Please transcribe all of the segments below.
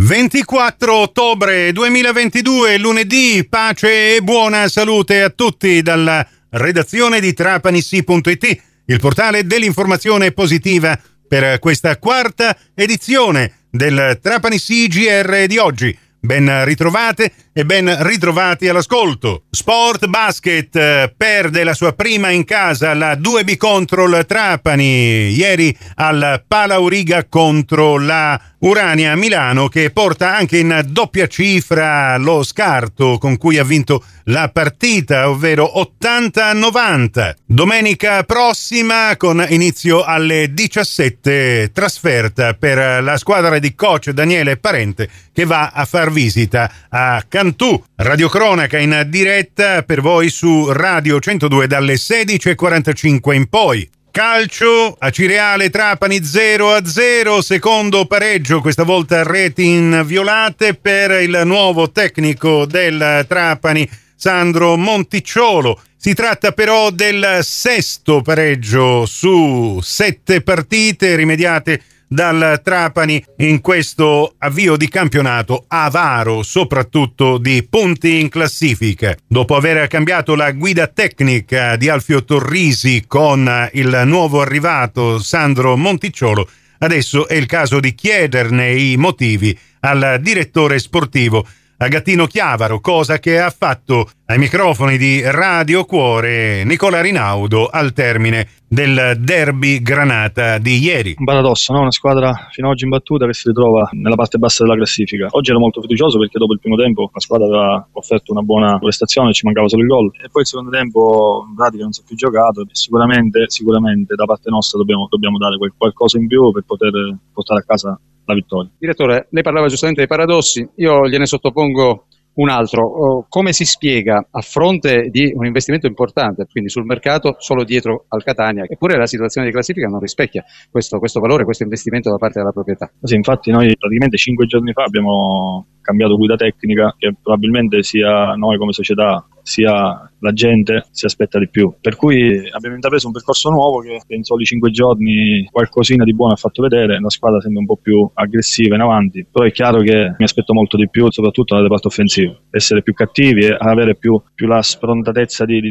24 ottobre 2022, lunedì, pace e buona salute a tutti dalla redazione di trapanissi.it, il portale dell'informazione positiva per questa quarta edizione del Trapanissi GR di oggi. Ben ritrovate e ben ritrovati all'ascolto. Sport Basket eh, perde la sua prima in casa la 2B contro il Trapani ieri al Palauriga contro la Urania Milano che porta anche in doppia cifra lo scarto con cui ha vinto la partita, ovvero 80-90. Domenica prossima con inizio alle 17 trasferta per la squadra di coach Daniele Parente che va a far visita a Can Cantù. Radiocronaca in diretta per voi su Radio 102 dalle 16.45 in poi. Calcio a Cireale Trapani 0 a 0, secondo pareggio, questa volta reti inviolate per il nuovo tecnico del Trapani, Sandro Monticciolo. Si tratta però del sesto pareggio su sette partite rimediate dal Trapani in questo avvio di campionato avaro, soprattutto di punti in classifica. Dopo aver cambiato la guida tecnica di Alfio Torrisi con il nuovo arrivato Sandro Monticciolo, adesso è il caso di chiederne i motivi al direttore sportivo Agattino Chiavaro, cosa che ha fatto ai microfoni di Radio Cuore Nicola Rinaudo al termine del derby Granata di ieri. Un paradosso, no? una squadra fino ad oggi imbattuta che si ritrova nella parte bassa della classifica. Oggi ero molto fiducioso perché dopo il primo tempo la squadra aveva offerto una buona prestazione, ci mancava solo il gol e poi il secondo tempo in pratica non si è più giocato sicuramente, sicuramente da parte nostra dobbiamo, dobbiamo dare qualcosa in più per poter portare a casa la vittoria. Direttore, lei parlava giustamente dei paradossi, io gliene sottopongo un altro. Oh, come si spiega a fronte di un investimento importante, quindi sul mercato, solo dietro al Catania, eppure la situazione di classifica non rispecchia questo, questo valore, questo investimento da parte della proprietà? Sì, infatti noi praticamente cinque giorni fa abbiamo cambiato guida tecnica che probabilmente sia noi come società sia la gente si aspetta di più. Per cui abbiamo intrapreso un percorso nuovo che in soli cinque giorni qualcosina di buono ha fatto vedere, la squadra sembra un po' più aggressiva in avanti, però è chiaro che mi aspetto molto di più, soprattutto nel reparto offensivo, essere più cattivi e avere più, più la sprontatezza di, di,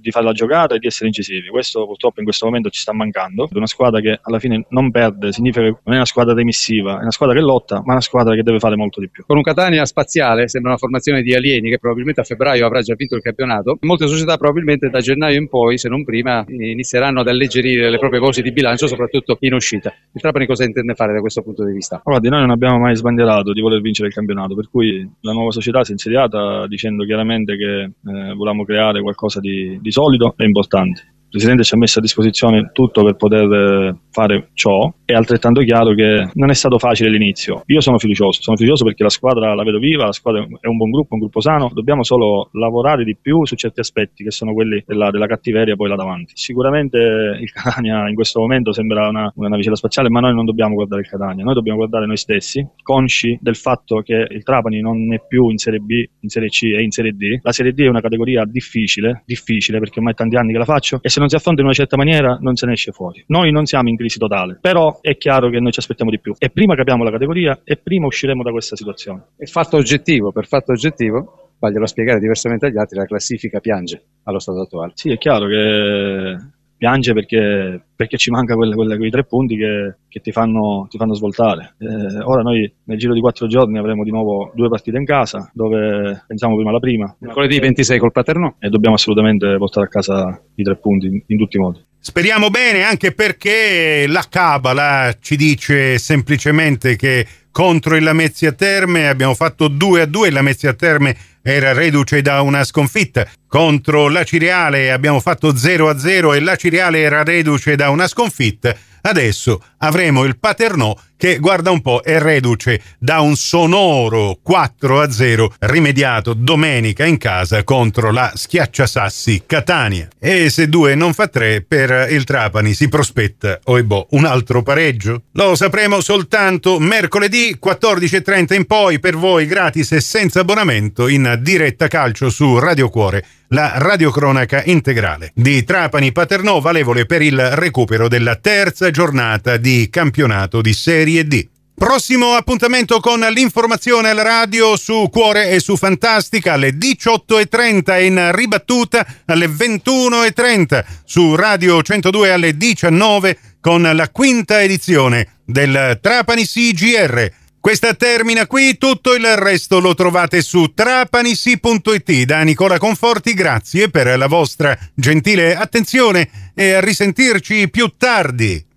di, fare la giocata e di essere incisivi. Questo purtroppo in questo momento ci sta mancando. Una squadra che alla fine non perde significa che non è una squadra remissiva, è una squadra che lotta, ma è una squadra che deve fare molto di più. Con un Catania spaziale sembra una formazione di alieni che probabilmente a febbraio avrà già vinto il campionato. Molte società probabilmente da gennaio in poi, se non prima, inizieranno ad alleggerire le proprie voci di bilancio, soprattutto in uscita. Il Trapani cosa intende fare da questo punto di vista? Guardi, noi non abbiamo mai sbandierato di voler vincere il campionato, per cui la nuova società si è insediata dicendo chiaramente che eh, volevamo creare qualcosa di, di solido e importante. Presidente ci ha messo a disposizione tutto per poter eh, fare ciò. È altrettanto chiaro che non è stato facile l'inizio. Io sono fiducioso, sono fiducioso perché la squadra la vedo viva, la squadra è un buon gruppo, un gruppo sano. Dobbiamo solo lavorare di più su certi aspetti che sono quelli della, della cattiveria poi là davanti. Sicuramente il Catania in questo momento sembra una, una navicella spaziale, ma noi non dobbiamo guardare il Catania, noi dobbiamo guardare noi stessi, consci del fatto che il Trapani non è più in Serie B, in Serie C e in Serie D. La Serie D è una categoria difficile, difficile perché ormai tanti anni che la faccio e se non si affronta in una certa maniera non se ne esce fuori. Noi non siamo in crisi totale, però è chiaro che noi ci aspettiamo di più e prima capiamo la categoria e prima usciremo da questa situazione. Il fatto oggettivo, per fatto oggettivo, voglio spiegare diversamente agli altri, la classifica piange allo stato attuale. Sì, è chiaro che piange perché, perché ci manca quelle, quelle, quei tre punti che, che ti, fanno, ti, fanno, svoltare. Eh, ora noi nel giro di quattro giorni avremo di nuovo due partite in casa, dove pensiamo prima alla prima. Mercoledì 26 col Paternò. E dobbiamo assolutamente portare a casa i tre punti in, in tutti i modi. Speriamo bene anche perché la Cabala ci dice semplicemente che contro il Lamezia Terme abbiamo fatto 2 a 2, il Lamezia Terme era reduce da una sconfitta. Contro la Cireale abbiamo fatto 0 a 0 e la Cireale era reduce da una sconfitta. Adesso avremo il Paternò che, guarda un po', è reduce da un sonoro 4 a 0 rimediato domenica in casa contro la Schiacciasassi Catania. E se 2 non fa 3 per il Trapani si prospetta, oibò, un altro pareggio? Lo sapremo soltanto mercoledì 14.30 in poi per voi gratis e senza abbonamento in diretta calcio su Radio Cuore la radiocronaca integrale di Trapani Paternò valevole per il recupero della terza giornata di campionato di Serie D. Prossimo appuntamento con l'informazione alla radio su Cuore e su Fantastica alle 18.30 in ribattuta alle 21.30 su Radio 102 alle 19 con la quinta edizione del Trapani CGR. Questa termina qui, tutto il resto lo trovate su trapanisi.it. Da Nicola Conforti, grazie per la vostra gentile attenzione e a risentirci più tardi.